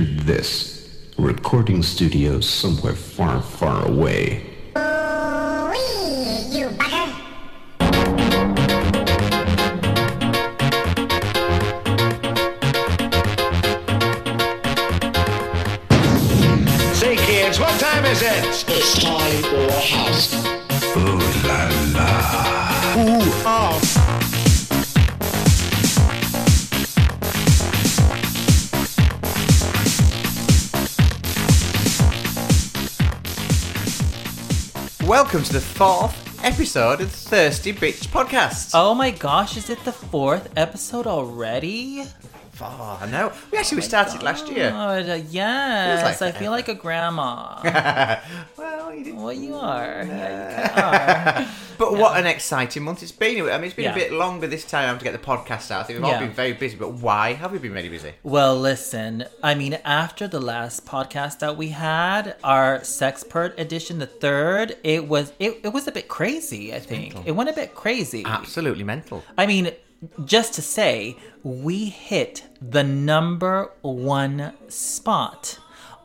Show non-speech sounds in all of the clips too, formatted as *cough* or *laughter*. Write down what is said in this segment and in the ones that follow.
this. A recording studio somewhere far, far away. Welcome to the fourth episode of the Thirsty Bitch Podcast. Oh my gosh, is it the fourth episode already? Oh, I know. We actually we started last year. God, uh, yes, like I feel like a grandma. *laughs* well, you didn't- well, you are. Yeah, you *laughs* are. but what an exciting month it's been. I mean, it's been Yeah. a bit longer this time to get the podcast out. I think we've all been very busy. But why have we been really busy? Well, listen, I mean, after the last podcast that we had, our Sexpert edition, the third, it was it, it was a bit crazy. I think it went a bit crazy. Absolutely mental. I mean, just to say, we hit the number one spot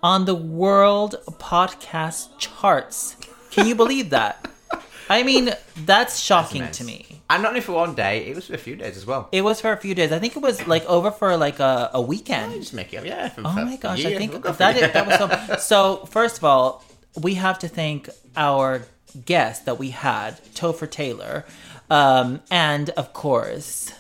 on the world podcast charts. Can you believe that? *laughs* I mean, that's shocking immense. to me. And not only for one day, it was for a few days as well. It was for a few days. I think it was like over for like a, a weekend. Just make it up, yeah. Oh my gosh. I think We'll that it. that was so. *laughs* So first of all, we have to thank our guest that we had, Topher Taylor, um, and of course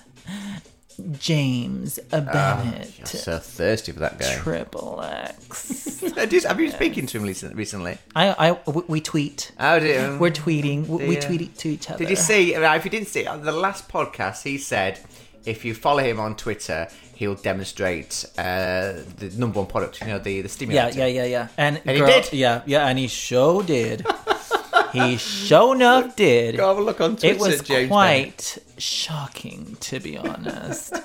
James Bennett, You're so thirsty for that guy. Triple X. *laughs* Have you been speaking to him recently? I, I, we- we tweet. Oh, did We're tweeting. We, we Yeah. tweet to each other. Did you see? If you didn't see, on the last podcast, he said if you follow him on Twitter, he'll demonstrate uh, the number one product. You know, the the Yeah, stimulator. yeah, yeah, yeah. And, And he girl- did. Yeah, yeah, and he sure did. *laughs* he sure enough did. Go have a look on Twitter. it was James quite shocking to be honest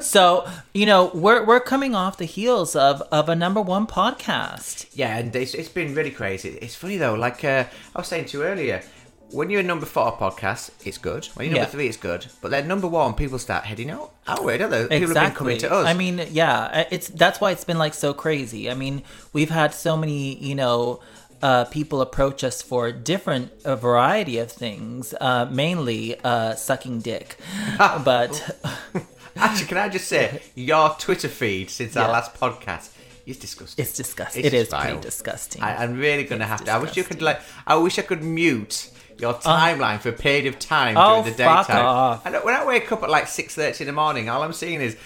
so you know we're we're coming off the heels of of a number one podcast Yeah, and it's, it's been really crazy. It's funny though. Like uh, I was saying to you earlier, when you're a number four podcast, it's good. When you're number Yeah. three, it's good. But then number one, people start heading out outward, don't they? People have been coming to us. i mean yeah it's that's why it's been like so crazy i mean we've had so many you know uh, people approach us for different a variety of things, uh, mainly uh, sucking dick. *laughs* but *laughs* actually, can I just say your Twitter feed since our last podcast is disgusting. it's disgusting. It's It is pretty disgusting. I, I'm really gonna have to. I wish you could like. I wish I could mute your timeline for a period of time Oh, during the fuck daytime. off. And when I wake up at like six thirty in the morning, all I'm seeing is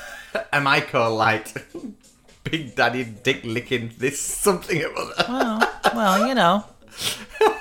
*laughs* a Michael like Big Daddy dick licking this something or other. well, well, you know,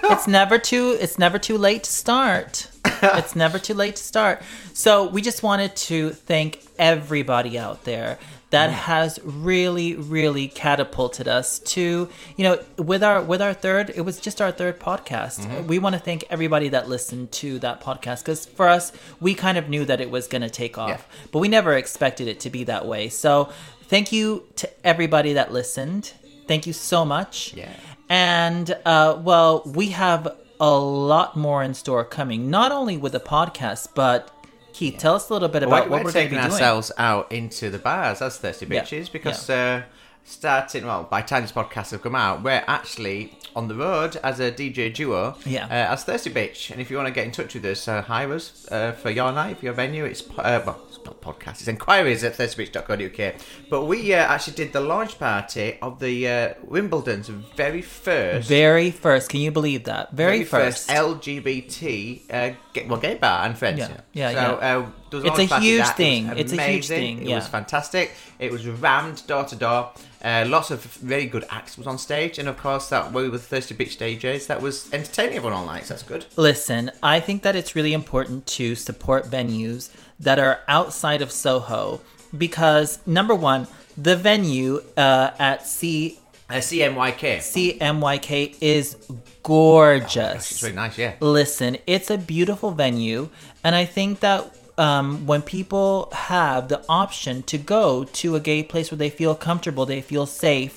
it's never too it's never too late to start. It's never too late to start. So we just wanted to thank everybody out there that mm. has really really catapulted us to you know with our with our third it was just our third podcast mm-hmm. we want to thank everybody that listened to that podcast because for us we kind of knew that it was going to take off Yeah. but we never expected it to be that way so thank you to everybody that listened thank you so much Yeah. and uh, well, we have a lot more in store coming, not only with the podcast, but Keyth, tell us a little bit about We're, what we're we're taking be doing. ourselves out into the bars as thirsty Yeah. bitches because uh, starting well by the time this podcast have come out, we're actually on the road as a DJ duo. Yeah. Uh, as thirsty bitch, and if you want to get in touch with us, uh, hire us uh, for your night, for your venue. It's uh, well, it's not podcast. It's inquiries at thirstybitch.co.uk. But we uh, actually did the launch party of the uh, Wimbledon's very first. Very first, can you believe that? Very, first. LGBT, uh, gay, well, gay bar and friends. Yeah, yeah, so, yeah. Uh, It's a huge that. It thing. It's a huge thing, It was fantastic. It was rammed door to door. Uh, lots of very good acts was on stage, and of course that we were thirsty bitch DJs. That was entertaining everyone all night. So that's good. Listen, I think that it's really important to support venues that are outside of Soho because, number one, the venue uh, at C- Uh, CMYK. CMYK is gorgeous. It's really nice. Yeah. Listen, it's a beautiful venue, and I think that um, when people have the option to go to a gay place where they feel comfortable, they feel safe,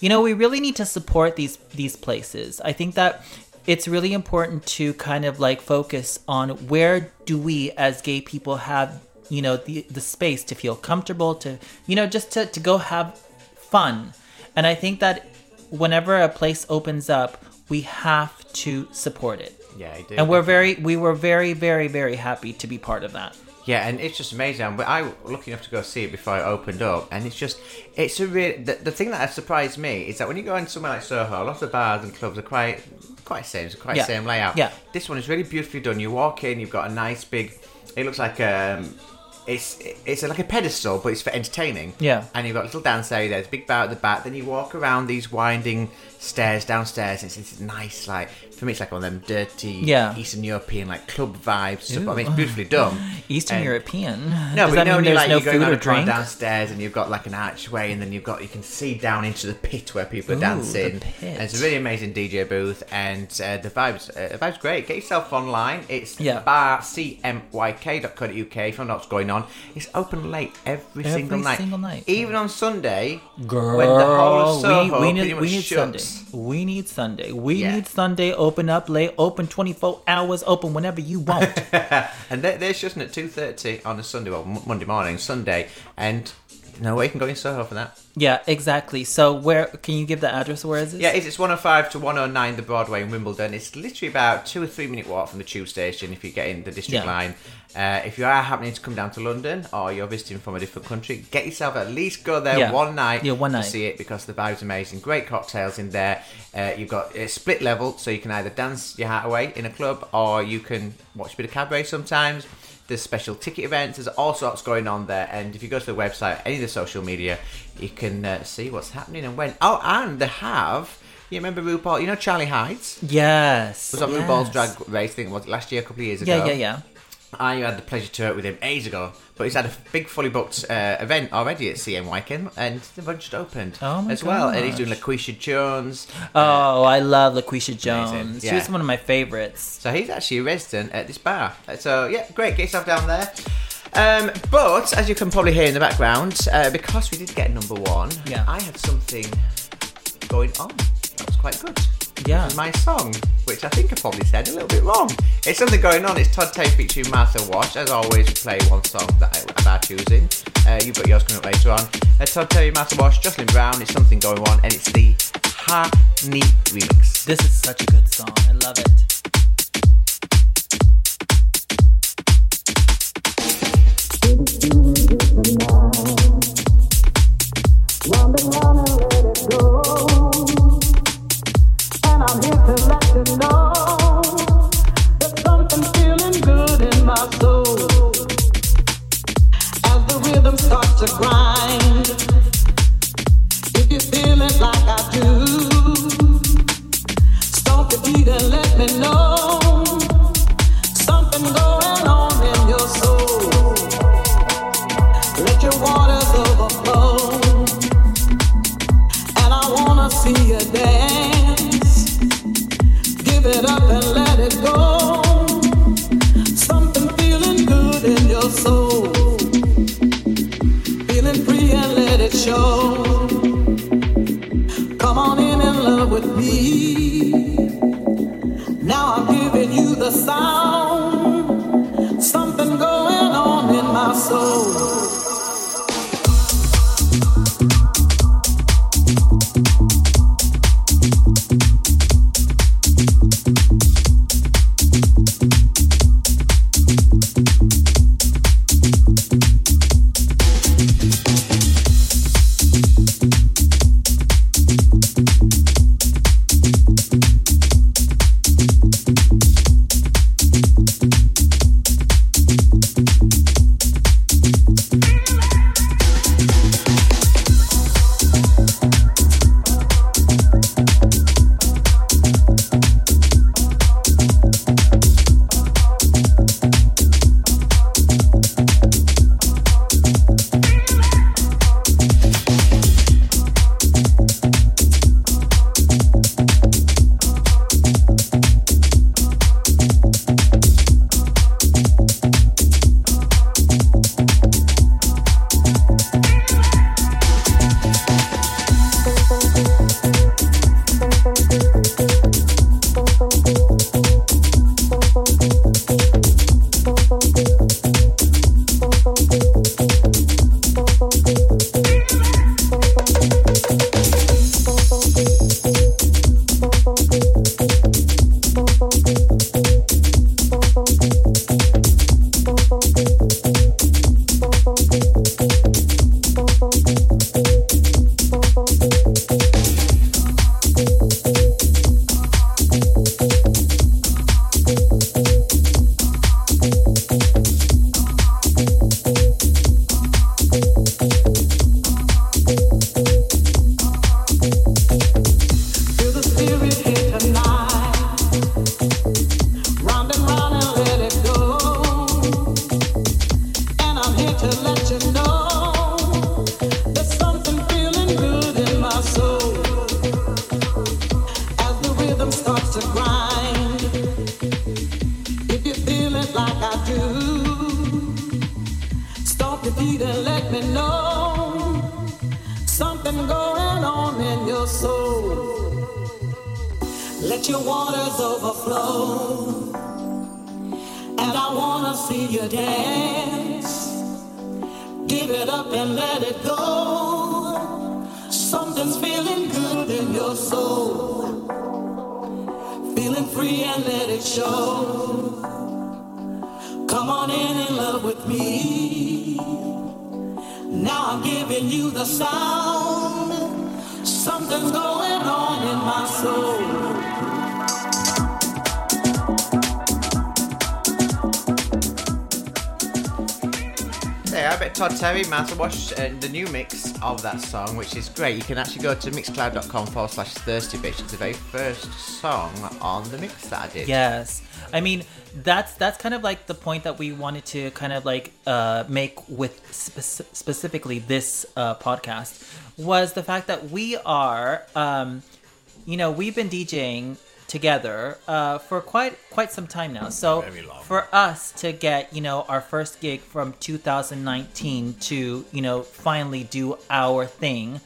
you know, we really need to support these these places. I think that it's really important to kind of like focus on where do we as gay people have you know the the space to feel comfortable to you know just to, to go have fun. And I think that whenever a place opens up, we have to support it. Yeah, I do. And we're very, we were very, very, very happy to be part of that. Yeah, and it's just amazing. But I was lucky enough to go see it before it opened up, and it's just, it's a real. The, the thing that has surprised me is that when you go in somewhere like Soho, a lot of bars and clubs are quite, quite same, it's quite Yeah. same layout. Yeah. This one is really beautifully done. You walk in, you've got a nice big. It looks like um, it's it's like a pedestal, but it's for entertaining. Yeah. And you've got a little dance area. There's a big bar at the back. Then you walk around these winding stairs downstairs. It's nice, like for me, it's like one of them dirty Yeah. Eastern European like club vibes. I mean, it's beautifully done. *laughs* Eastern And- European. no, Does but that you know, mean there's like no you're food or drink? downstairs, and you've got like an archway, and then you've got you can see down into the pit where people are dancing. the pit. And it's a really amazing DJ booth, and uh, the vibes, uh, the vibes great. Get yourself online. It's Yeah. barcmyk.co.uk. If you know what's going on, it's open late every, Every single night. single night. even on Sunday. Girl, when the whole of Soho we, we need, we need. Sunday. We need Sunday. We Yeah. need Sunday. Open up late. Open 24 hours. Open whenever you want. *laughs* and they're, they're shutting at two thirty on a Sunday, well, Monday morning, Sunday, and no way you can go in Soho for that. yeah, exactly. So where can you give the address? Where is it? Yeah, it's, it's 105 to 109 the Broadway in Wimbledon. It's literally about two or three minute walk from the tube station if you get in the district Yeah. line. Uh, if you are happening to come down to London or you're visiting from a different country, get yourself at least go there Yeah. one night Yeah, one night. to see it because the vibe's amazing. Great cocktails in there. Uh, you've got a split level, so you can either dance your heart away in a club or you can watch a bit of cabaret sometimes. There's special ticket events. There's all sorts going on there. And if you go to the website, any of the social media, you can uh, see what's happening and when. Oh, and they have. You remember RuPaul? You know Charlie Hides? Yes. Was on yes. RuPaul's Drag Race thing? Was it last year, a couple of years ago? Yeah, yeah, yeah. I had the pleasure to work with him ages ago, but he's had a big fully booked uh, event already at CMYK, and the bunch just opened Oh my as well. And he's doing. LaQuisha Jones. Oh, I love LaQuisha Jones. She yeah. was one of my favorites. So he's actually a resident at this bar. Uh, So yeah, great, get yourself down there. Um, but as you can probably hear in the background, uh, because we did get number one, Yeah. I had something going on. That was quite good. Yeah. My song, which I think I probably said a little bit wrong. It's something going on. It's Todd Tate featuring Martha Wash. As always, we play one song that I, of our choosing. Uh, you've got yours coming up later on. Uh, Todd Tate, Martha Wash, Jocelyn Brown. It's something going on, and it's the Honey remix. This is such a good song. I love it. Soul. Let your waters overflow. And I wanna see you dance. Give it up and let it go. Something's feeling good in your soul. Feeling free and let it show. Come on in and love with me. Now I'm giving you the sound. Something's going on in my soul. Bet Todd Terry, Wash, uh, the new mix of that song, which is great. You can actually go to mixcloud.com forward slash thirsty bitch. It's the very first song on the mix that I did. Yes. I mean, that's that's kind of like the point that we wanted to kind of like uh, make with spec- specifically this uh, podcast was the fact that we are, um, you know, we've been DJing together uh, for quite quite some time now. So for us to get you know our first gig from 2019 to you know finally do our thing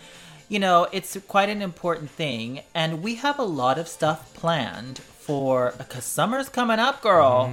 you know it's quite an important thing. And we have a lot of stuff planned for because summer's coming up girl.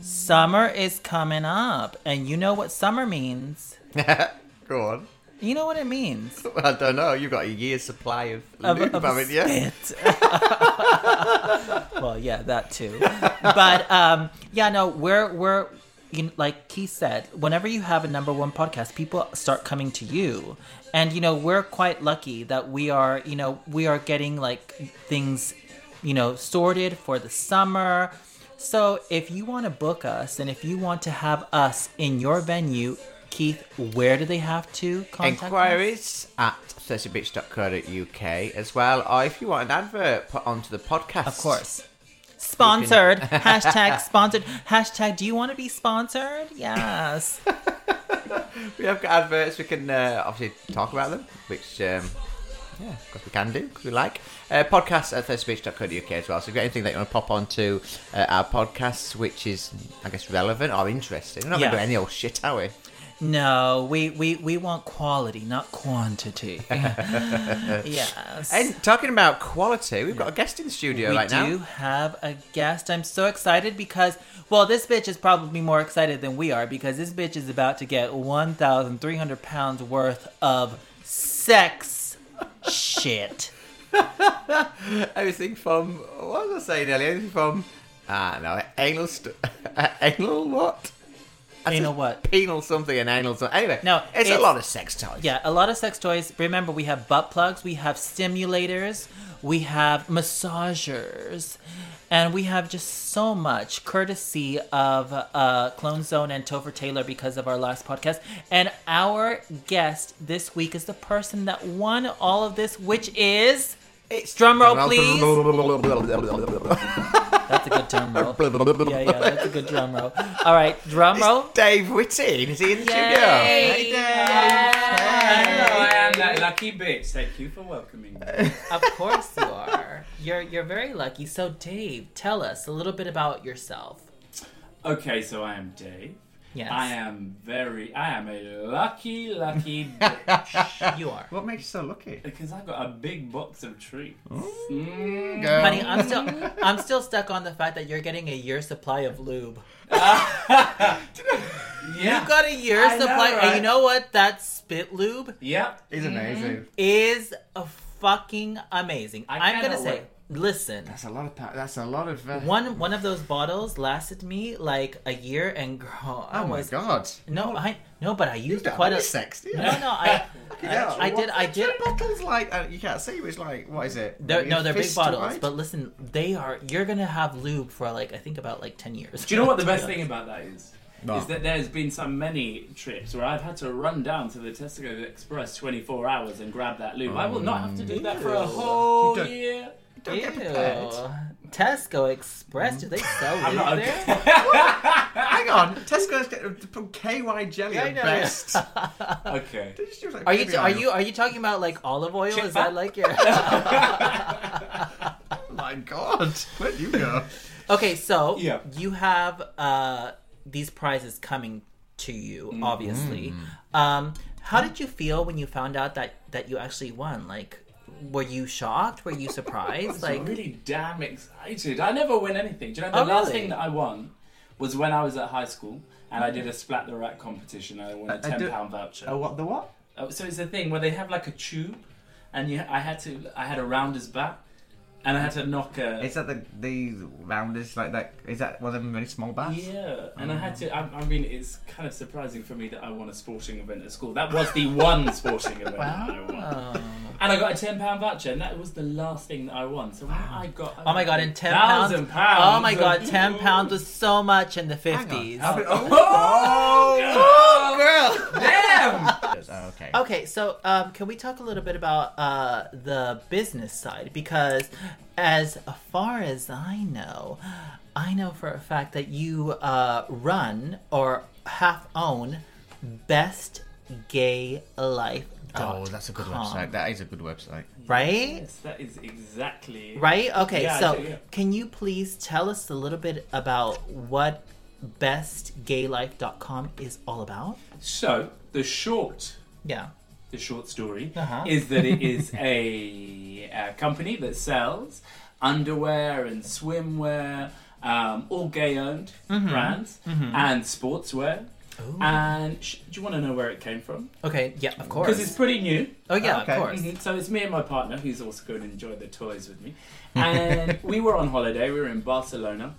Summer is coming up. And you know what summer means? *laughs* Go on. You know what it means *laughs* I don't know. You've got a year's supply of, of, lube, of haven't you? spit. *laughs* well, yeah, that too. But um, yeah, no, we're we're you know, like Keyth said, whenever you have a number one podcast, people start coming to you, and you know we're quite lucky that we are you know we are getting like things you know sorted for the summer. So if you want to book us and if you want to have us in your venue, Keyth, where do they have to contact us? Enquiries at thirstybitch.co.uk as well, or if you want an advert put onto the podcast. Of course. Sponsored. *laughs* Hashtag sponsored. Hashtag do you want to be sponsored? Yes. *laughs* We have got adverts, we can uh, obviously talk about them, which, um, yeah, of course we can do, because we like. Uh, podcast at thirstybitch.co.uk as well. So if you've got anything that you want to pop onto uh, our podcasts, which is, I guess, relevant or interesting. We're not Yeah. going to do any old shit, are we? No, we, we, we want quality, not quantity. *laughs* yes. And talking about quality, we've got a guest in the studio we right now. We do have a guest. I'm so excited because, well, this bitch is probably more excited than we are because this bitch is about to get 1,300 pounds worth of sex shit. *laughs* Everything from, what was I saying earlier? Everything from, ah, no, anal, st- *laughs* anal what? Know what? Penal something and anal something. Anyway, No, it's, a lot of sex toys. Yeah, a lot of sex toys. Remember, we have butt plugs, we have stimulators, we have massagers, and we have just so much courtesy of uh, Clone Zone and Topher Taylor because of our last podcast. And our guest this week is the person that won all of this, which is. It's Drum roll, *laughs* please. *laughs* That's a good drum roll. *laughs* Yeah, yeah, that's a good drum roll. All right, drum roll. Dave Whittie. Is he in the studio? Yay! Hey, Dave. Hello, I am that lucky bitch. Thank you for welcoming me. *laughs* Of course you are. You're you're very lucky. So Dave, tell us a little bit about yourself. Okay, so I am Dave. Yes. I am very, I am a lucky, lucky bitch. *laughs* You are. What makes you so lucky? because I've got a big box of treats. Mm. Girl. Honey, I'm still I'm still stuck on the fact that you're getting a year supply of lube. *laughs* Yeah. You got a year I know, supply, and you know what? That spit lube Yep. He's mm-hmm. amazing. is a fucking amazing. I I'm gonna cannot say, wait. Listen. That's a lot of. Pa- that's a lot of. Uh... One one of those bottles lasted me like a year, and girl, I Oh my god. no, I no, but I used don't quite a any sex, do no, no, I Yeah. *laughs* I did I did bottles like uh, you can't see. It's like what is it? They're, no, they're big bottles. wide? But listen, they are. You're gonna have lube for like I think about like ten years. Do you know what the *laughs* best thing about that is? that there's been so many trips where I've had to run down to the Tesco Express 24 hours and grab that lube. I will not have to do that for a whole You don't- year. Don't get prepared. Tesco Express. Do they sell I'm lube not there? Hang on, Tesco's get from KY jelly I at know, best. *laughs* Okay. They just use, like, Are you baby are oil. you are you talking about like olive oil? Chip Is that like your? *laughs* Oh my god, where'd you go? okay, so Yeah. you have uh these prizes coming to you, Mm-hmm. obviously. Um, how did you feel when you found out that that you actually won? Like, were you shocked? Were you surprised? like Like, really damn excited. I never win anything. Do you know the Oh, last really? thing that I won was when I was at high school and I mm-hmm. did a splat the rat competition. and I won a ten do- pound voucher. Oh, what the what? Oh, so it's a thing where they have like a tube, and you, I had to, I had a rounder's bat, and I had to knock a. Is that the these rounders like that? Is that one of them really small bats? yeah, and I had to. I, I mean, it's kind of surprising for me that I won a sporting event at school. That was the one *laughs* sporting event that I won, and I got a ten pound voucher, and that was the last thing that I won. So when I got, oh my god, and ten pounds. thousand pounds. Oh my god, *laughs* ten pounds was so much in the fifties. How big- *laughs* Oh, girl. damn! Oh, okay. Okay, so um, can we talk a little bit about uh, the business side? Because as far as I know, I know for a fact that you uh, run or half own Best Gay Life. Oh, that's a good website. That is a good website. Right? Yes, that is exactly Right? Okay, Yeah, so so, yeah. can you please tell us a little bit about what bestgaylife.com is all about? So the short Yeah. The short story Uh-huh. is that it is *laughs* a, a company that sells underwear and swimwear, um, all gay owned Mm-hmm. brands, and sportswear. And sh- do you want to know where it came from? Okay, yeah, of course. Because it's pretty new. oh, yeah, Okay. of course. Mhm. So it's me and my partner, who's also going to enjoy the toys with me. *laughs* And we were on holiday. We were in Barcelona.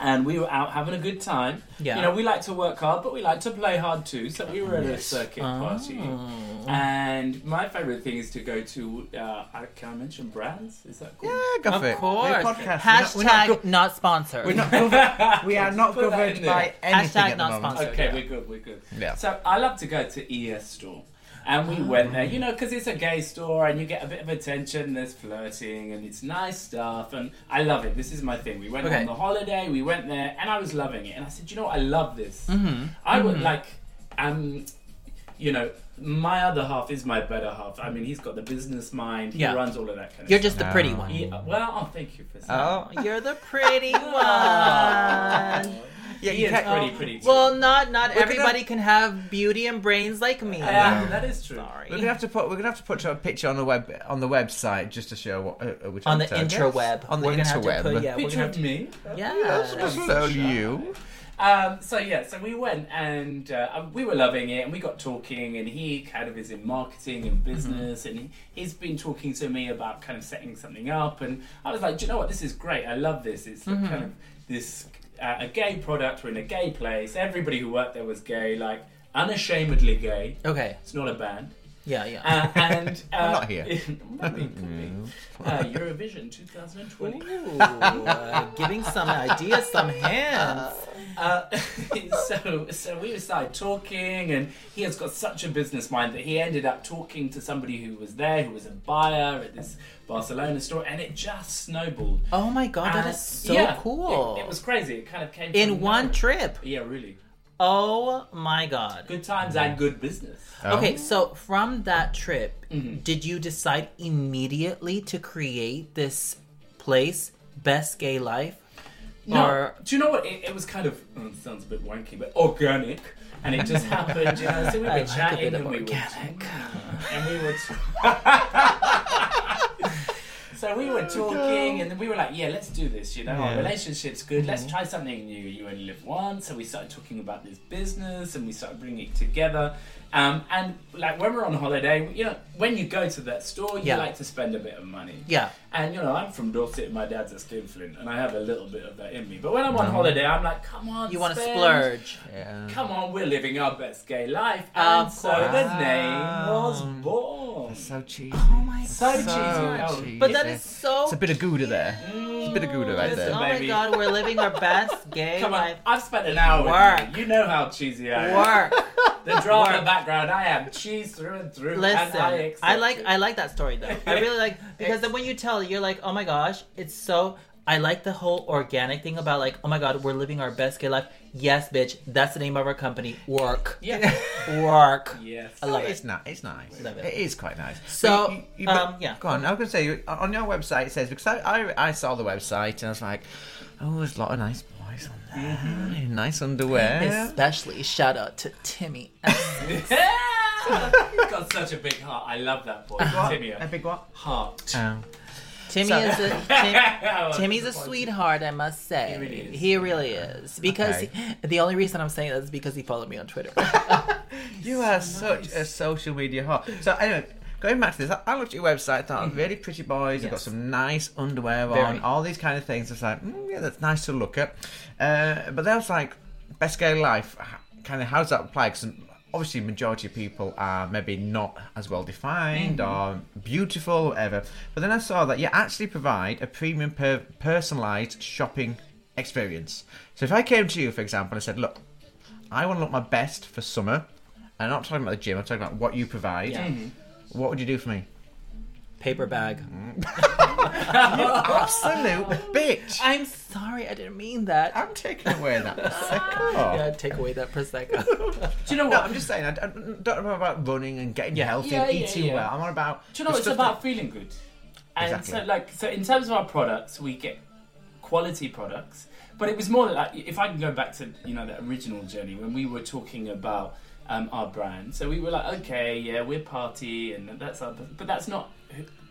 And we were out having a good time. Yeah. You know, we like to work hard, but we like to play hard too. So we were at a circuit party. Oh. And my favourite thing is to go to, uh, can I mention brands? Is that cool? Yeah, go Of for it. course. Podcast. Hashtag We're not, we're not, not sponsored. we're not gov- *laughs* we are not Put that governed in there. by anything Hashtag at the not moment. sponsored. Okay, Yeah. we're good, we're good. Yeah. So I love to go to ES store. And we went there, you know, because it's a gay store and you get a bit of attention, there's flirting and it's nice stuff. And I love it. This is my thing. We went Okay. on the holiday, we went there, and I was loving it. And I said, you know what, I love this. I would like, um, you know, my other half is my better half. I mean, he's got the business mind, he Yeah. runs all of that kind of stuff. You're stuff. just the pretty Oh. one. Well, oh, thank you for saying Oh, You're the pretty *laughs* one. Yeah, you can't. pretty, pretty too. Well, not not We're gonna- everybody can have beauty and brains like me. yeah, that is true. Sorry. We're gonna have to put. We're gonna have to put a picture on the web on the website just to show what uh, uh, which on the episode. interweb. On the we're gonna have to put yeah, we're Picture gonna of have to, me. yeah. Just so you. Um, so yeah, so we went and uh, we were loving it, and we got talking, and he kind of is in marketing and business, and he, he's been talking to me about kind of setting something up, and I was like, do you know what, this is great, I love this. It's a kind of this uh, a gay product. We're in a gay place. Everybody who worked there was gay, like unashamedly gay. Okay. It's not a band. Yeah, yeah. Uh, and *laughs* uh, I'm not here. *laughs* maybe it could be. Uh, Eurovision *laughs* 2020. Ooh, uh, giving some ideas, some hints. Uh, *laughs* so, so we started talking, and he has got such a business mind that he ended up talking to somebody who was there, who was a buyer at this Barcelona store, and it just snowballed. Oh my god, that Uh, is so yeah, cool. It, it was crazy. It kind of came in one nowhere. trip. Yeah, really. Oh my god. Good times and good business. Okay, so from that trip, Mm-hmm. did you decide immediately to create this place, Best Gay Life? No, Or do you know what? It, it was kind of oh, it sounds a bit wanky, but organic, and it just *laughs* happened. You know, so we were I chatting and we organic. were and we were. *laughs* So we were talking, and we were like, "Yeah, let's do this." You know, our relationship's good. Let's try something new. You only live once, so we started talking about this business, and we started bringing it together. Um, and like when we're on holiday, you know, when you go to that store, you Yeah. like to spend a bit of money. yeah, And you know, I'm from Dorset, my dad's a skinflint, and I have a little bit of that in me. But when I'm on holiday, I'm like, come on, you want to splurge. Yeah. Come on, we're living our best gay life, and Of so course. the name was born. So cheesy. Oh my God. So cheesy. Oh, cheesy. But that is so. It's a bit of Gouda there. It's a bit of mm, Gouda right Listen, oh there. my god, we're living our best *laughs* gay Come on, life. I've spent an hour Work. with you. You know how cheesy I am. Work. *laughs* The drama Work. background, I am cheese through and through. Listen, and I, I, like it. I like that story though. I really like *laughs* because then when you tell it, you're like, oh my gosh, it's so. I like the whole organic thing about like, oh my god, we're living our best gay life. Yes, bitch, that's the name of our company. Work, Yeah. *laughs* work. yes. I love it's it. not. It's nice. Love it. It is quite nice. So, But you- you- um, yeah. Go on. I was going to say on your website it says because I, I I saw the website and I was like, oh, there's a lot of nice boys on there, Mm-hmm. nice underwear. Especially shout out to Timmy. *laughs* He's got such a big heart. I love that boy. Timmy. A big what? Heart. Um, Timmy So- is a *laughs* Tim, Timmy's a sweetheart, I must say. He really is. He really is. Because Okay. he- the only reason I'm saying that is because he followed me on Twitter. *laughs* *laughs* You are such a social media hot. So anyway, going back to this, I- I looked at your website. Thought really pretty boys. You've got Yes. some nice underwear Very. on. All these kind of things. It's like, mm, yeah, that's nice to look at. Uh, but then I was like, best gay life. Kind of how does that apply? Because obviously, majority of people are maybe not as well defined mm-hmm. or beautiful, or whatever. But then I saw that you actually provide a premium per- personalized shopping experience. So if I came to you, for example, and i said, look. I want to look my best for summer. And I'm not talking about the gym. I'm talking about what you provide. Yeah. Mm-hmm. What would you do for me? Paper bag. *laughs* you Absolute bitch. I'm sorry, I didn't mean that. I'm taking away that prosecco. Yeah, take away that prosecco. *laughs* Do you know No, what? I'm just saying. I I don't know about running and getting healthy Yeah, and yeah, eating yeah. well. I'm on about. Do you know the it's stuff about that- feeling good? And Exactly. so, like, so in terms of our products, we get quality products. But it was more like if I can go back to you know the original journey when we were talking about um, our brand. So we were like, okay, yeah, we're party, and that's our, but that's not who-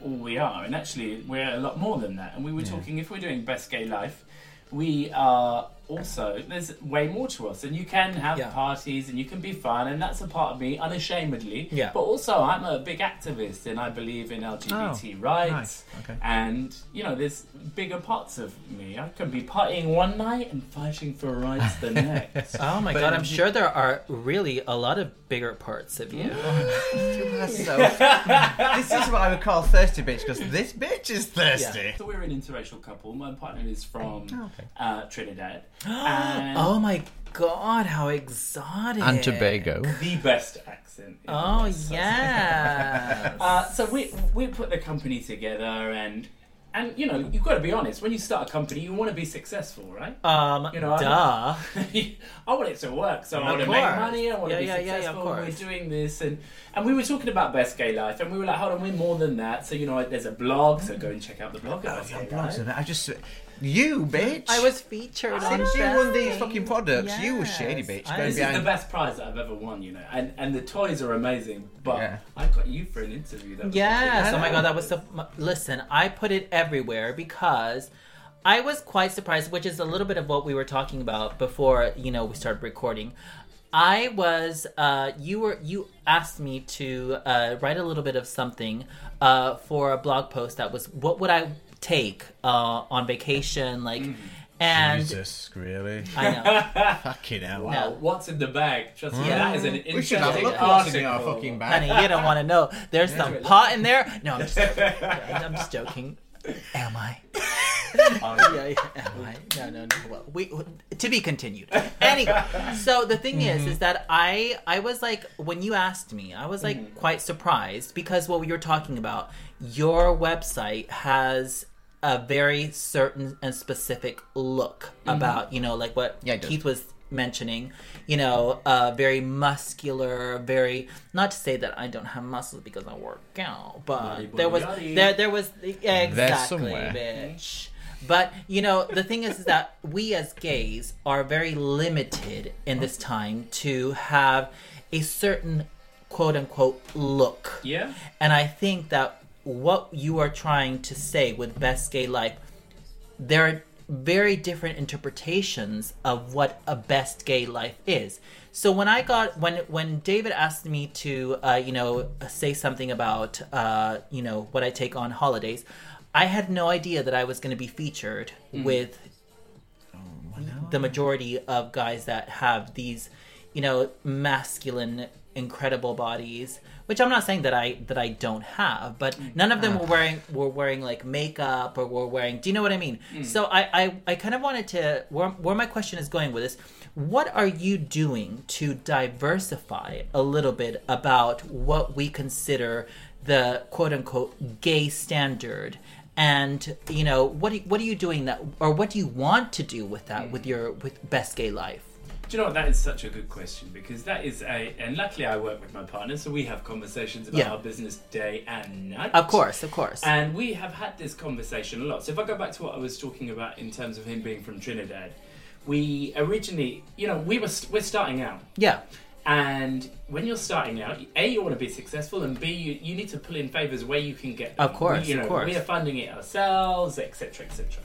all we are. And actually, we're a lot more than that. And we were talking if we're doing best gay life, we are also there's way more to us and you can have Yeah. parties and you can be fun and that's a part of me unashamedly Yeah. but also i'm a big activist and i believe in lgbt Oh, rights nice. Okay. and you know there's bigger parts of me i can be partying one night and fighting for rights the *laughs* next Oh my god, I'm sure there are really a lot of bigger parts of you. You are so- this is what I would call thirsty bitch because this bitch is thirsty. so we're an interracial couple my partner is from Oh, okay. uh, trinidad *gasps* and Oh my god, how exotic. the best accent in Oh, the West. yes. *laughs* Uh, so we we put the company together and and you know you've got to be honest when you start a company you want to be successful right um, You know, I- duh. *laughs* I want it to work so I want to make money I want Yeah, to be yeah, yeah, yeah, successful course. we're doing this and and we were talking about best gay life and we were like hold on we're more than that so you know there's a blog so go and check out the blog at Best Gay Life. I just. You bitch. I was featured on Since you won these fucking products, you were shady bitch. I- Going this is the best prize that I've ever won, you know, and and the toys are amazing. But Yeah. I got you for an interview. That was Yes. Oh my god, that was so. Listen, I put it everywhere because I was quite surprised, which is a little bit of what we were talking about before you know we started recording. I was. Uh, you were. You asked me to uh, write a little bit of something uh, for a blog post that was what would I take uh, on vacation, like, mm. and Jesus, really? *laughs* I know. *laughs* Fucking hell. Wow, No. what's in the bag? Trust me, Yeah. that is an We should have interesting looked what's in our fucking bag. Honey, you don't want to know. There's some pot in there. No, I'm just, *laughs* I'm just joking. Am I? Oh, yeah, yeah, am I? No, no, no. Well, we to be continued. Anyway, so the thing is, mm-hmm. is that I I was like when you asked me, I was like mm-hmm. quite surprised because what we were talking about, your website has a very certain and specific look about you know like what Yeah. Keyth was mentioning, you know, uh, very muscular, very not to say that I don't have muscles because I work out, but Body, there was body, body. there there was exactly, bitch. But you know, the thing is, is that we as gays are very limited in this time to have a certain quote unquote look. Yeah. And I think that what you are trying to say with best gay life, there are very different interpretations of what a best gay life is. So when I got when when David asked me to uh, you know say something about uh, you know what I take on holidays, I had no idea that I was going to be featured with the majority of guys that have these, you know, masculine, incredible bodies. Which I'm not saying that I that I don't have, but mm. none of them ah. were wearing were wearing like makeup or were wearing. Do you know what I mean? Mm. So I I, I kind of wanted to where where my question is going with this. What are you doing to diversify a little bit about what we consider the quote unquote gay standard? and you know what are, what are you doing that or what do you want to do with that with mm. your with best gay life Do you know what? That is such a good question because that is a, and luckily I work with my partner, so we have conversations about Yeah. our business day and night. of course of course And we have had this conversation a lot. So if I go back to what I was talking about in terms of him being from Trinidad, we originally, you know, we were we're starting out, yeah And when you're starting out, A, you want to be successful, and B, you, you need to pull in favors where you can get them. Of course, We- you of course. We are funding it ourselves, etc., etc.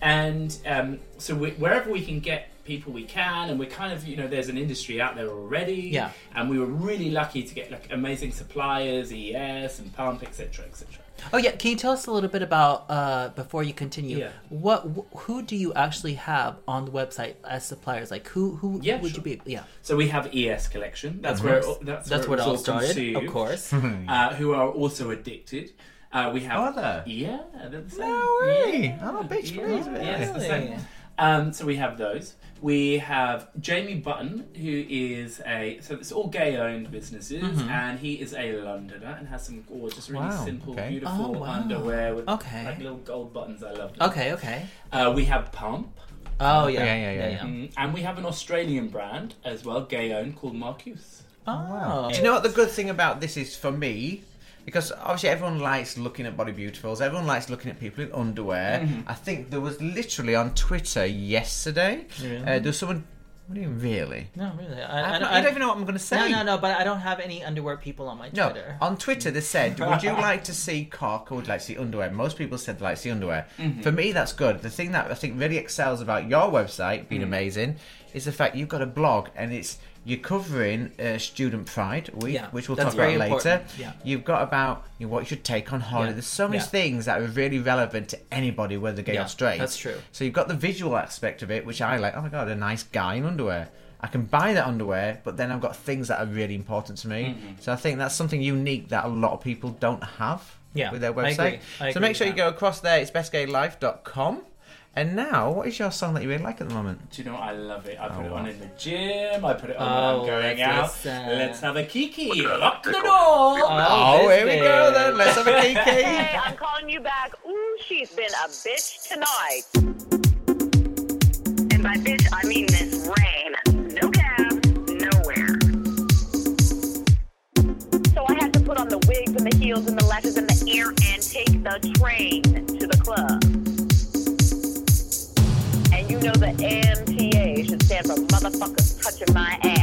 And um, so we, wherever we can get people, we can, and we're kind of, you know, there's an industry out there already. Yeah. And we were really lucky to get like amazing suppliers, ES and Pump, etc., etc. Oh yeah, can you tell us a little bit about uh, before you continue? Yeah. What wh- who do you actually have on the website as suppliers? Like who who Yeah, would sure. you be? Yeah, So we have ES Collection. That's where it, that's, that's where, where it all started. conceived. Of course. *laughs* uh, who are also addicted. Uh, we have. Are they? Yeah, they're the same. No way. Yeah, Oh, bitch, yeah, please, yeah, it's the really? Same. Um, so we have those. We have Jamie Button, who is a so it's all gay-owned businesses, Mm-hmm. and he is a Londoner and has some gorgeous, really Wow, simple, okay. beautiful Oh, wow. underwear with Okay. like little gold buttons. I love. them. Okay, okay. Uh, we have Pump, Oh yeah, Yeah, yeah, yeah, yeah. mm, and we have an Australian brand as well, gay-owned, called Marcuse. Oh, Do you know what the good thing about this is for me? Because obviously everyone likes looking at body beautifuls. Everyone likes looking at people in underwear. Mm-hmm. I think there was literally on Twitter yesterday. Uh, there was someone. What do you mean, really? No, really. I, I, don't, I, don't even know what I'm going to say. No, no, no. But I don't have any underwear people on my No, Twitter. on Twitter they said, "Would you *laughs* like to see cock or would you like to see underwear?" Most people said they like to see underwear. For me, that's good. The thing that I think really excels about your website being amazing is the fact you've got a blog and it's you're covering uh, Student Pride Week, Yeah, which we'll talk about later. yeah. You've got about you know, what you should take on holiday. Yeah, There's so many things that are really relevant to anybody, whether gay or straight. that's true. So you've got the visual aspect of it, which I like. Oh my god, a nice guy in underwear. I can buy that underwear, but then I've got things that are really important to me. Mm-hmm. So I think that's something unique that a lot of people don't have Yeah, with their I website. agree. I so agree make sure you go across there. It's bestgaylife.com. And now, what is your song that you really like at the moment? Do you know what? I love it. I oh, put it wow. on in the gym. I put it on Oh, when I'm going out. listen. Let's have a kiki. Lock the door. Oh, Oh, here we go then. Let's have a kiki. Hey, I'm calling you back. Ooh, she's been a bitch tonight. And by bitch, I mean Miss Rain. No cab, nowhere. So I had to put on the wigs and the heels and the lashes and the ear and take the train to the club. You know the MTA should stand for motherfuckers touching my ass.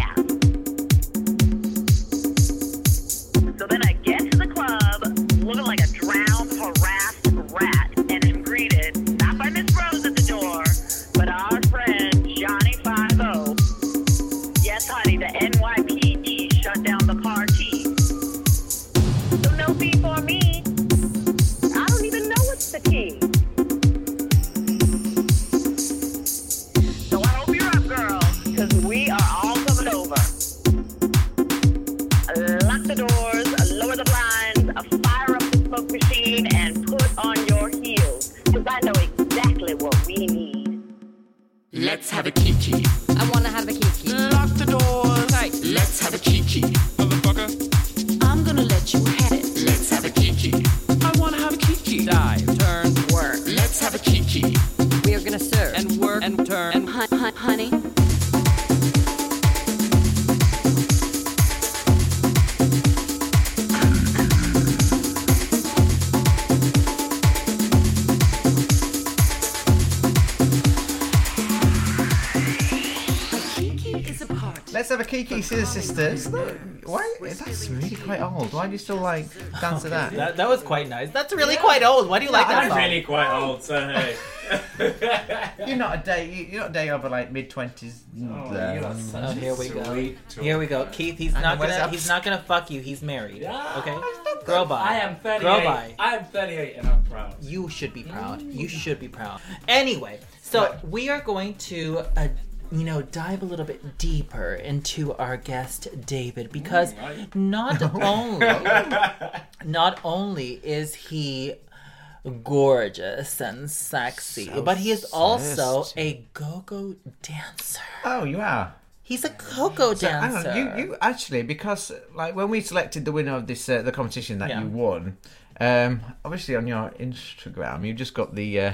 Have a Kiki Scissor Sisters. Why? That's really quite old. Why do you still like dance to that? That, that was quite nice. That's really quite old. Why do you like that I'm song? really quite old, so hey. *laughs* You're not a day. you- You're not a day over like mid twenties. Oh, you are such Oh, here we go. sweet Here we go. Keyth, he's I not know, what is gonna up? he's not gonna fuck you. He's married. Yeah. Okay? Girl bye. I am 38. Girl bye. I am 38 and I'm proud. You should be proud. You should be proud. Anyway, so we are going to uh, you know, dive a little bit deeper into our guest David because right. not *laughs* only not only is he gorgeous and sexy, So but he is also a go-go dancer. Oh, you are. He's a go-go So, dancer. on, you, you actually because like when we selected the winner of this uh, the competition that Yeah. you won, um, obviously on your Instagram you just got the uh,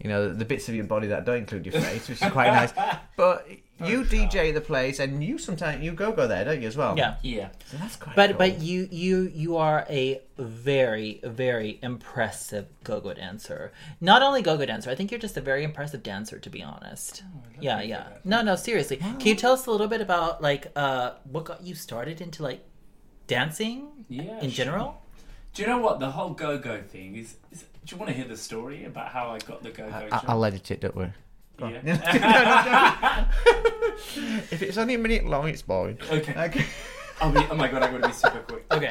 you know the bits of your body that don't include your face, which is quite *laughs* nice. But you DJ the place, and you sometimes you go go there, don't you as well? Yeah. Yeah. So that's quite. But cool. but you you you are a very very impressive go-go dancer. Not only go-go dancer, I think you're just a very impressive dancer to be honest. yeah, yeah. No, no, seriously. Can you tell us a little bit about like uh what got you started into like dancing Yeah. in sure. general? Do you know what the whole go-go thing is? is do you want to hear the story about how I got the go-go? I, I'll edit it. Don't worry. Yeah. *laughs* If it's only a minute long, it's boring. okay. Okay. I'll be, oh my god, I'm going to be super quick. Okay.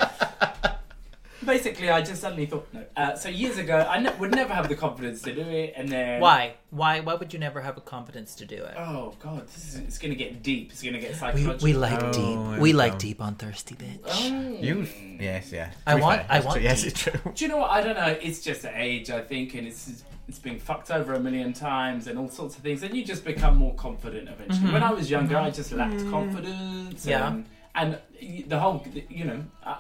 Basically, I just suddenly thought, no. Uh, so years ago, I ne- would never have the confidence to do it, and then Why? Why why would you never have a confidence to do it? Oh god, this is, it's going to get deep. It's going to get We, psychological. we like Oh, deep. there We we like go. deep on thirsty bitch. Oh. You. Yes. Yeah. I be want- fair, I that's want true. Yes, deep. it's true. Do you know what? I don't know. It's just the age, I think, and it's it's been fucked over a million times and all sorts of things, and you just become more confident eventually. When I was younger, I just lacked confidence. Yeah. And, and the whole, you know, I,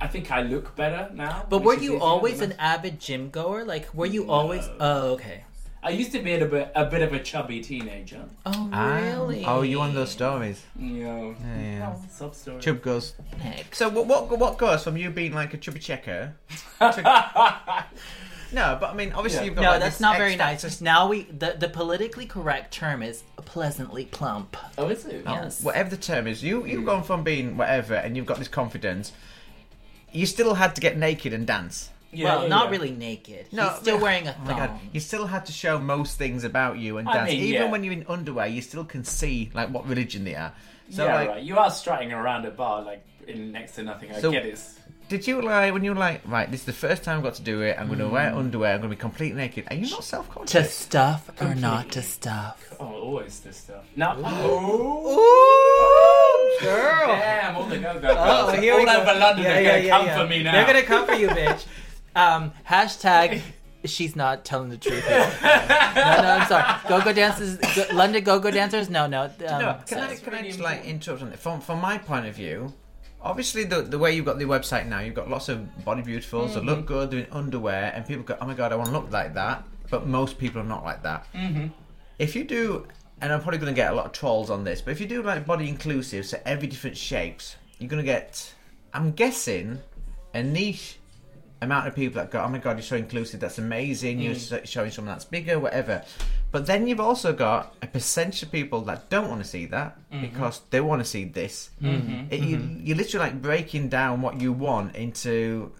I think I look better now. But were you always an avid gym goer? Like, were you always? Oh, okay. I used to be a bit, a bit of a chubby teenager. Oh, Ah. really? Oh, you on those stories? You know, Yeah. yeah. oh, sub story. Chub goes. Heck. So what, what what goes from you being like a chubby checker? to... *laughs* no, but I mean, obviously Yeah. you've got. No, like, that's this not very factor- nice. Now we the the politically correct term is pleasantly plump. Oh, is it? Yes. Whatever the term is, you you've gone from being whatever, and you've got this confidence. You still had to get naked and dance. Yeah, well, yeah, not yeah. really naked. No, He's still wearing a Oh my god! thong. You still had to show most things about you and I dance. mean, Even yeah. when you're in underwear, you still can see like what religion they are. So yeah, like, right. You are strutting around a bar like in next to nothing. I So- get it. Did you like when you were like, right, this is the first time I've got to do it. I'm going to Mm. wear underwear. I'm going to be completely naked. Are you not self conscious? To conscious? stuff or not to stuff? Oh, always this stuff. Now, Ooh, girl. damn, all the go-go girls Oh, here we all go. over London Yeah, are yeah, gonna yeah, come yeah. for me now. They're gonna come for you, bitch. *laughs* Um, hashtag. *laughs* She's not telling the truth. No, no, I'm sorry. Go-go dancers, go, London go-go dancers. No, no. Um, No, can I can I just like interrupt on it? From from my point of view, obviously the the way you've got the website now, you've got lots of body beautifuls that Mm-hmm. look good doing underwear, and people go, oh my god, I want to look like that. But most people are not like that. Mm-hmm. If you do, and I'm probably going to get a lot of trolls on this, but if you do like body inclusive, so every different shapes, you're going to get, I'm guessing, a niche amount of people that go, oh my god, you're so inclusive, that's amazing, you're showing someone that's bigger, whatever. But then you've also got a percentage of people that don't want to see that mm-hmm. because they want to see this. Mm-hmm. It, you, mm-hmm. you're literally like breaking down what you want into,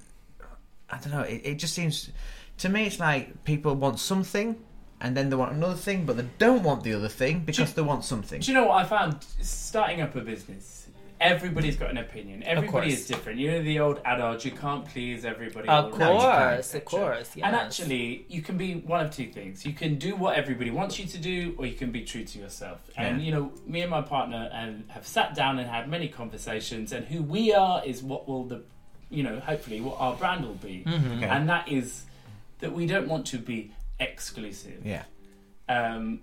I don't know, it, it just seems, to me, it's like people want something and then they want another thing, but they don't want the other thing because they want something. Do you know what I found? Starting up a business, everybody's got an opinion. Everybody is different. You know the old adage, you can't please everybody. Of all the time, course, of etc. course, And actually, you can be one of two things. You can do what everybody wants you to do, or you can be true to yourself. And you know, me and my partner and have sat down and had many conversations. And who we are is what will the, you know, hopefully what our brand will be. Mm-hmm. Okay. And that is that we don't want to be exclusive Yeah. um,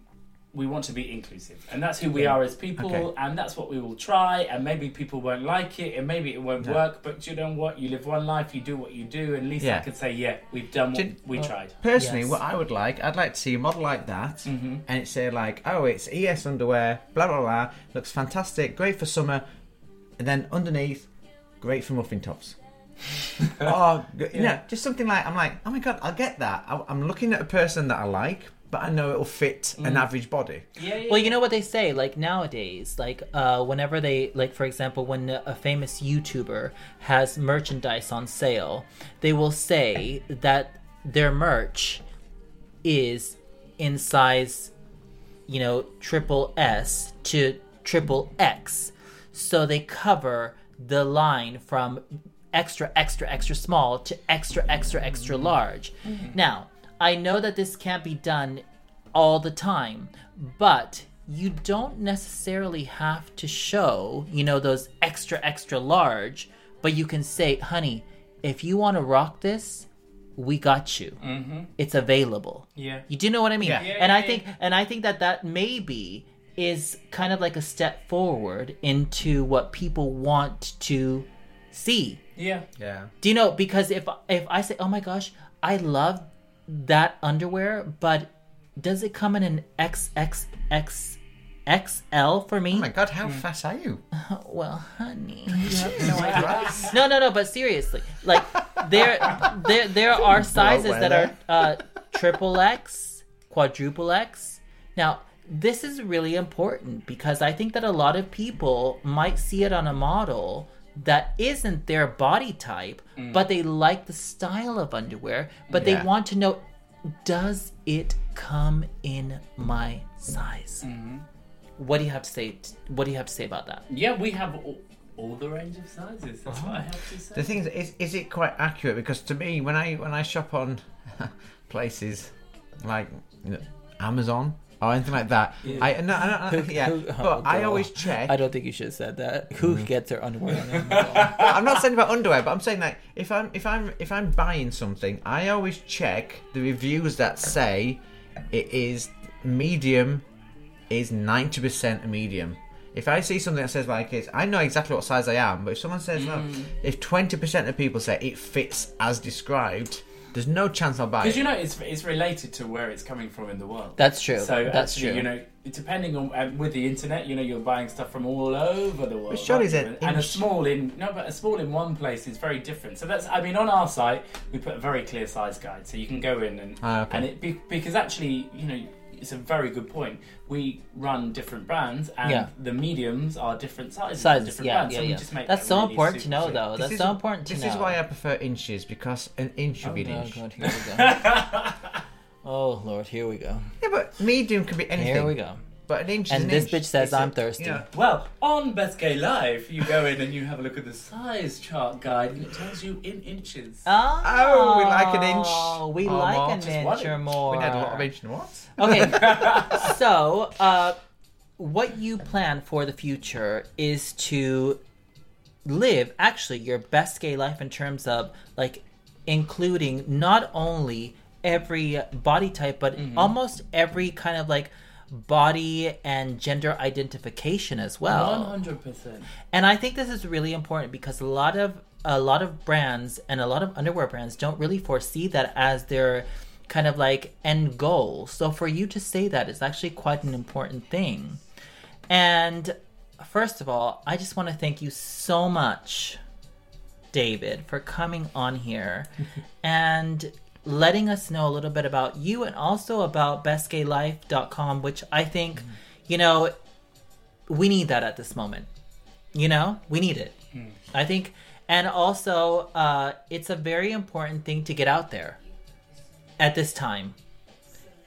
we want to be inclusive, and that's who we are as people, Okay. and that's what we will try. And maybe people won't like it, and maybe it won't Yeah. work. But you know what? You live one life, you do what you do, and at least I Yeah. can say, yeah, we've done what Did- we tried. Personally, Yes. what I would like, I'd like to see a model like that, Mm-hmm. and it say like, "Oh, it's ES underwear, blah blah blah, looks fantastic, great for summer," and then underneath, great for muffin tops. *laughs* oh, g- yeah, just something like I'm like, oh my god, I'll get that. I, I'm looking at a person that I like, but I know it'll fit an Mm. average body. Yeah, yeah. Well, you know what they say, like nowadays, like uh, whenever they, like for example, when a famous YouTuber has merchandise on sale, they will say that their merch is in size, you know, triple S to triple X. So they cover the line from extra, extra, extra small to extra, extra, extra large. Now, I know that this can't be done all the time, but you don't necessarily have to show, you know, those extra, extra large, but you can say, honey, if you want to rock this, we got you. Mm-hmm. It's available. yeah. You do know what I mean? Yeah. Yeah, and I yeah, think and I think that that maybe is kind of like a step forward into what people want to see. Yeah. Yeah. Do you know because if if I say, "Oh my gosh, I love that underwear, but does it come in an XXXL XL for me. Oh my god, how fat are you? *laughs* Well, honey, you *laughs* no idea. No, no, no. But seriously, like there, there, there *laughs* are sizes that that. are uh, triple X, quadruple X. Now, this is really important because I think that a lot of people might see it on a model that isn't their body type, mm. but they like the style of underwear, but Yeah. they want to know, does it come in my size? Mm-hmm. What do you have to say? What do you have to say about that? Yeah, we have all, all the range of sizes. That's what I have to uh-huh. say. The thing is, is, is it quite accurate? Because to me, when I when I shop on *laughs* places like you know, Amazon or anything like that, I no, *laughs* I don't, yeah, Who- but oh, I always check. I don't think you should have said that. *laughs* Who Mm. gets their underwear? *laughs* I'm not saying about underwear, but I'm saying that if I'm if I'm if I'm buying something, I always check the reviews that say it is medium is ninety percent medium. If I see something that says like it's, I know exactly what size I am. But if someone says no, Mm. if twenty percent of people say it fits as described, there's no chance I'll buy it. Because you know it's it's related to where it's coming from in the world. That's true. So That's actually, true. you know, depending on and with the internet, you know, you're buying stuff from all over the world. But surely there's you? and a small in no, but a small in one place is very different. So that's I mean, on our site we put a very clear size guide, so you can go in and Ah, okay. and it be, because actually, you know. It's a very good point. We run different brands, and Yeah. the mediums are different sizes. for Sizes, different yeah, brands, yeah, so we yeah. just make That's so really important to know, simple. though. That's is- so important to This know. is why I prefer inches because an inch would Oh, be an oh, God, inch. God, here we go. *laughs* oh Lord, here we go. Yeah, but medium could be anything. Here we go. But an inch And an this inch. bitch says It's a- I'm thirsty. you know, Well, on Best Gay Life, you go in and you have a look at the size chart guide, and it tells you in inches. Oh, Oh, we like an inch Oh, We or like more. an inch one or more. we had a lot of inch and what? Okay, *laughs* so uh, what you plan for the future is to live actually your best gay life in terms of like including not only every body type but almost every kind of like body and gender identification as well One hundred percent. and I think this is really important because a lot of a lot of brands and a lot of underwear brands don't really foresee that as their kind of like end goal. So for you to say that is actually quite an important thing. And first of all, I just want to thank you so much, David, for coming on here *laughs* and letting us know a little bit about you and also about bestgaylife.com, which I think, you know, we need that at this moment. You know, we need it. I think, and also, uh, it's a very important thing to get out there at this time.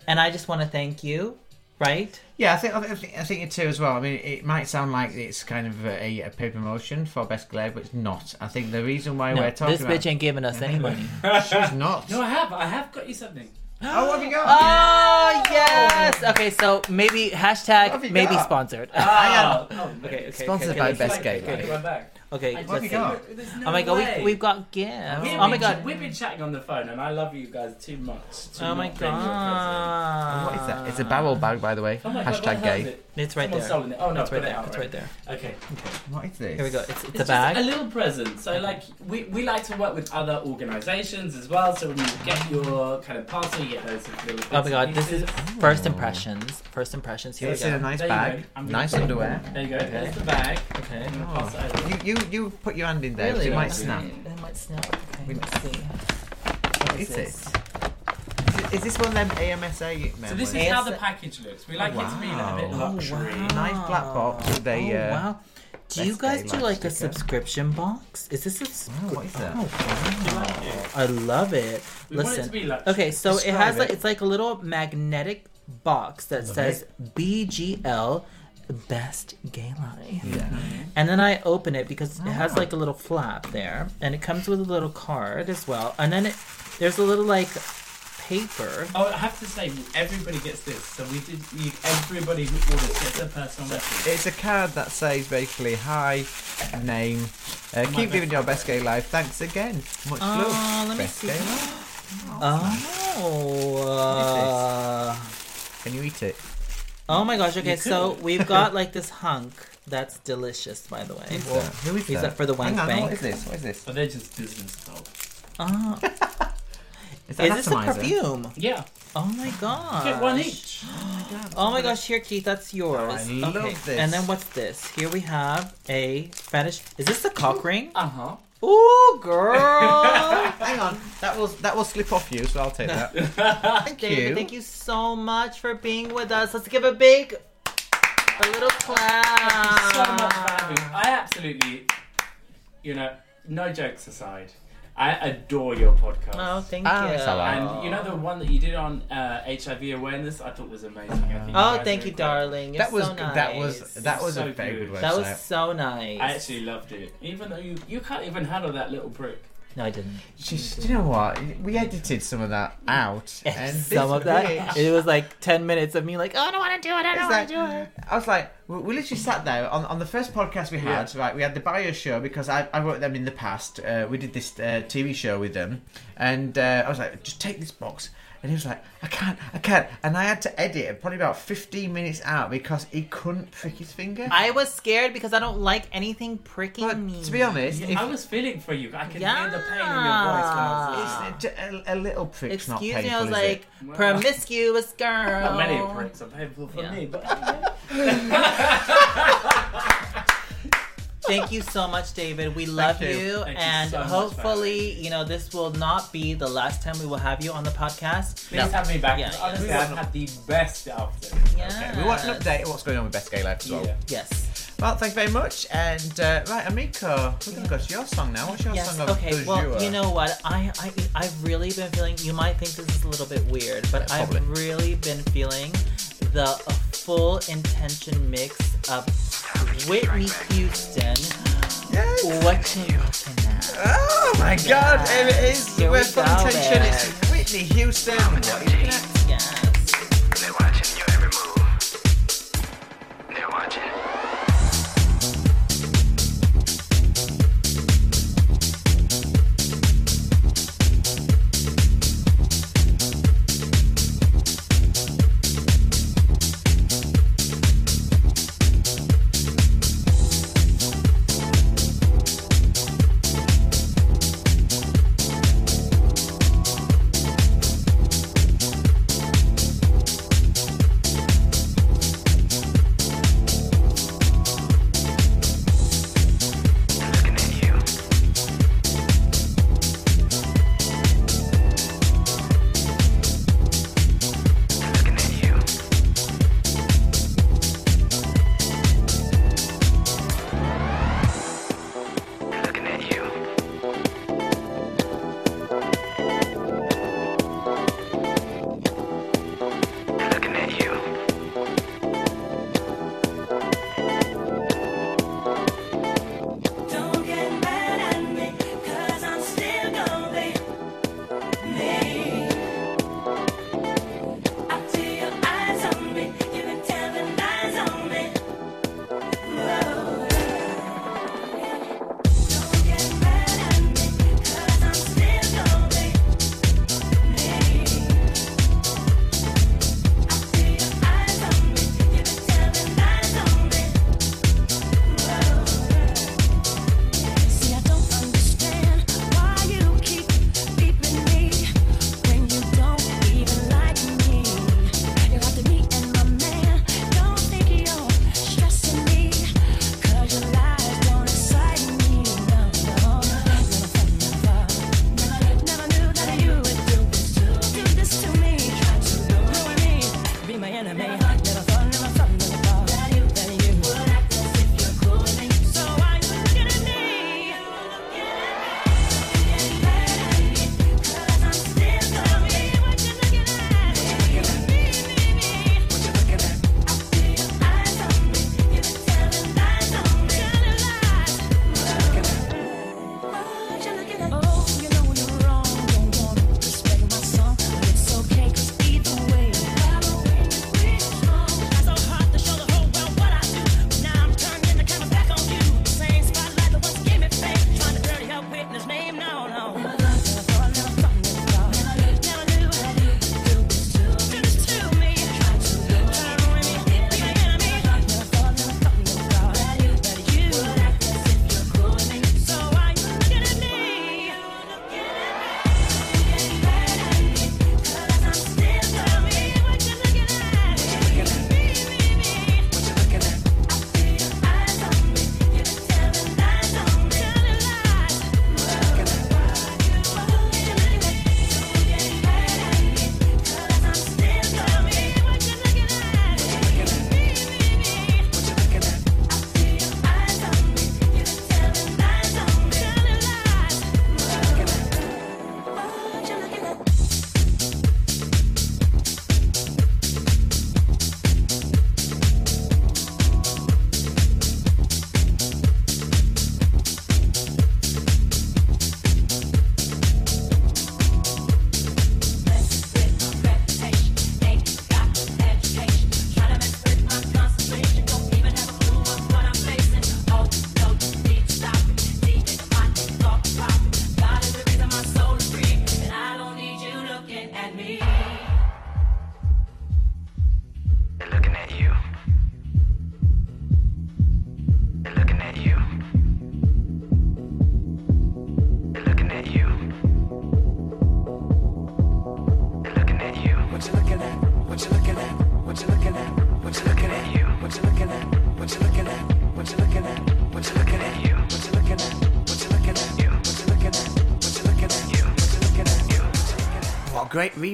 And I just want to thank you, right? Yeah, I think I think, I think it too as well. I mean, it might sound like it's kind of a, a paid promotion for Best Gay, but it's not. I think the reason why No, we're talking this about bitch ain't giving us any money. *laughs* she's not. No, I have. I have got you something. *gasps* oh, what have you got? Oh yes. Okay, so maybe hashtag you maybe got? sponsored. Ah, oh, okay, okay, Sponsored okay, by okay, Best okay, Gay okay, Life. Take one I let's have you got? No Oh my god, way. we, we've got gifts. We've oh my been god. we've been chatting on the phone, and I love you guys too much. To Oh my not bring you a present. god. What is that? It's a barrel bag, by the way. Oh my god, Hashtag what the hell is gay. it? It's right Someone's there. it. Oh no, It's right there. out, It's right. right there. Okay. What is this? Here we go. It's, it's, It's a just bag. a little present. So, like, we, we like to work with other organisations as well. So when you get your kind of parcel, you get those little bits Oh my god, this is pieces. first oh. impressions. First impressions. Here It's we in go. a nice There you bag, go. Nice underwear. There you go. There's the bag. Okay. I'm gonna pass it over. You, you you put your hand in there, Really? it might snap. It might snap. Okay, We- let's see. What is it? Is, it? is this one of them AMSA So this is how the package looks. We like it to be like a bit Wow. luxury. Nice black box with a. Oh, uh, wow. Do you guys do Life like a subscription box? Is this a? Oh, what is that? Oh, wow. I love it. We want it Listen. to be luxury. Okay, so it Describe has like it's like a little magnetic box that says BGL Best Gay Life. Yeah. And then I open it because it has like a little flap there, and it comes with a little card as well. And then it there's a little like paper. Oh, I have to say, everybody gets this. So we did. You, everybody who orders gets a personal message. It's a card that says basically, hi, name, uh, keep best living your best gay life. Thanks again. Much Oh, love. let me best see. gay life. Oh. Uh, Can you eat it? Oh my gosh. Okay, so we've got *laughs* like this hunk that's delicious, by the way. Who's that? Who is Is that? that for the Hang wank on, bank? What is this? What is this? But they're just business talk. Oh, *laughs* Is, that is this a perfume? Yeah, Oh my gosh. get one each. *gasps* Oh my gosh, here, Keyth, that's yours. I love this. And then what's this? Here we have a fetish. Is this the cock ring? Uh huh. Ooh, girl. *laughs* Hang on, that will that will slip off you, so I'll take that. *laughs* Thank David, you. thank you so much for being with us. Let's give a big, a little clap. so much for having me. I absolutely, you know, no jokes aside, I adore your podcast. Oh, thank Oh, you. it's. And you know the one that you did on uh, HIV awareness, I thought was amazing. I think you Oh, guys thank you, incredible. darling. You're That was so nice. that was that was So a very good. good website. That was so nice. I actually loved it, even though you you can't even handle that little prick. No, I didn't. Just, you know what? We edited some of that out, and Some of that. bitch- It was like ten minutes of me like, oh, I don't want to do it. I don't It's want to like- do it. I was like, we, we literally sat there on, on the first podcast we had. Right, we had the bio show because I, I wrote them in the past. Uh, we did this uh, TV show with them, and uh, I was like, just take this box. And he was like, I can't, I can't. And I had to edit probably about 15 minutes out because he couldn't prick his finger. I was scared because I don't like anything pricking but me. to be honest, if, I was feeling for you. I could Yeah. hear the pain in your voice when I was listening. it's a, a, a little prick's not Excuse painful, me, I was like, Well- promiscuous girl. *laughs* Not many pricks are painful for Yeah. me, but *laughs* *laughs* Thank you so much, David. We love you. you, Thank you and so much, hopefully, you know, this will not be the last time we will have you on the podcast. please have me back. Yeah. Honestly, We I've had the best after. Yeah. it? We want an update on what's going on with Best Gay Life as well. Yeah. Yes. Well, thank you very much. And uh, right, Aamyko, we're going to go to your song now. What's your Yes. song of Okay. du Well, you know what? I I I've really been feeling. You might think this is a little bit weird, but Yeah, I've really been feeling the full intention mix of Whitney Houston. Yes. What you looking at? Oh my god, Yes. it is. Here we full go, attention. babe. It's Whitney Houston.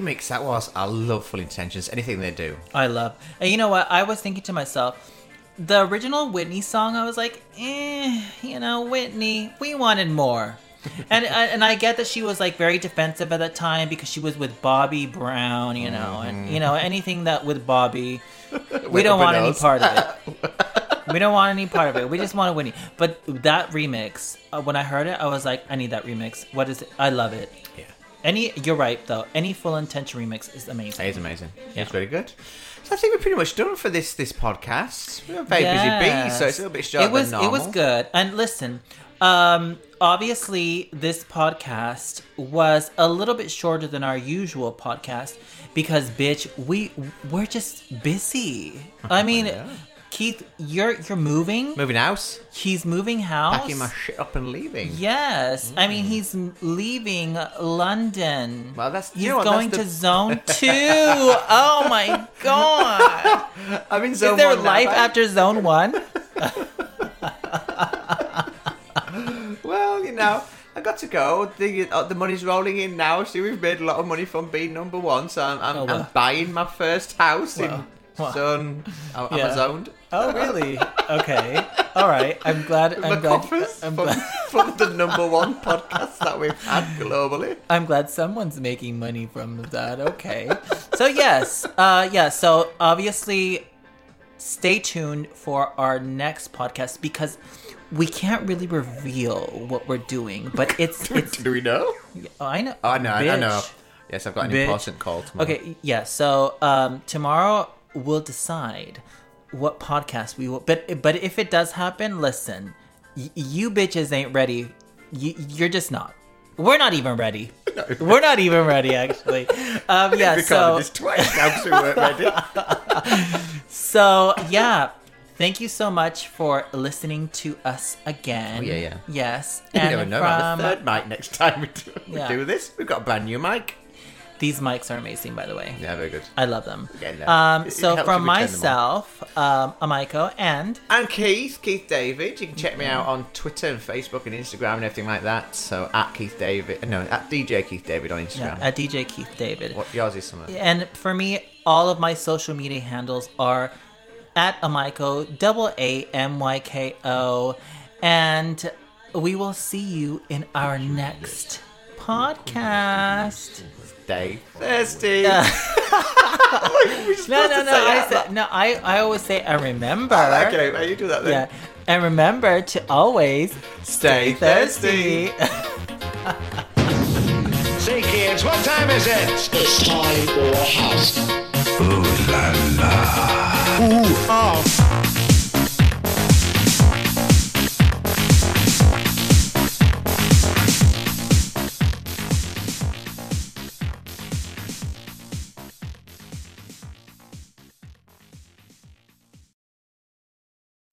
A that was. I love Full Intentions. Anything they do. I love. And you know what? I was thinking to myself, the original Whitney song. I was like, eh, you know, Whitney, we wanted more. *laughs* and and I get that she was like very defensive at that time because she was with Bobby Brown, you know, and you know anything that with Bobby, *laughs* we don't want any part of it. we don't want any part of it. We just want Whitney. But that remix, uh, when I heard it, I was like, I need that remix. What is it? I love it. Yeah. Any, you're right though. Any full intention remix is amazing. It is amazing. Yeah. It's really good. So I think we're pretty much done for this this podcast. We're a very busy bee, so it's a little bit shorter it was than normal. it was good and listen um obviously this podcast was a little bit shorter than our usual podcast because bitch we we're just busy i *laughs* mean Keyth you're you're moving Moving house, he's moving house packing my shit up and leaving. Yes, I mean he's leaving London. Well, that's- he's what, going that's to *laughs* Zone Two. oh my god! *laughs* I mean, in Is there one life babe. after Zone One? *laughs* Well, you know, I got to go. The uh, the money's rolling in now. See, we've made a lot of money from being number one. So I'm I'm, Oh, I'm buying my first house in Wow. Zone. I'm, I'm Yeah. zoned. Oh *laughs* really? Okay. All right. I'm glad. I'm glad. I'm from, glad. *laughs* from the number one podcast that we've had globally. I'm glad someone's making money from that. Okay. So yes, uh, yeah. So obviously, stay tuned for our next podcast because we can't really reveal what we're doing, but it's *laughs* it's. Do we know? I know. Oh, I know. I know. Yes, I've got an Bitch. important call tomorrow. Okay, yeah. So um, tomorrow we'll decide what podcast we will. But but if it does happen, listen, y- you bitches ain't ready. Y- you're just not. We're not even ready. *laughs* We're not even ready, actually. Um, yeah. So twice now because we weren't ready. *laughs* so yeah. Thank you so much for listening to us again. Oh, yeah, yeah. Yes. You And never know from about the third mic next time we do, we Yeah. do this. We've got a brand new mic. These mics are amazing, by the way. Yeah, very good. I love them. Getting there. Um, so from if we turn them on. myself, um, Aamyko, and And Keyth, Keyth David. You can check me out on Twitter and Facebook and Instagram and everything like that. So at Keyth David, no, at DJ Keyth David on yeah, Instagram. at DJ Keyth David. what yours is somewhere. And for me, all of my social media handles are at Aamyko, double A M Y K O, and we will see you in our next podcast. Stay thirsty. *laughs* No, supposed no, to no. say I that? said no. I I always say I remember. Oh, okay, well, you do that then. Yeah, and remember to always Stay thirsty. *laughs* Say, kids, what time is it? It's time for house. Ooh la la. Ooh Oh.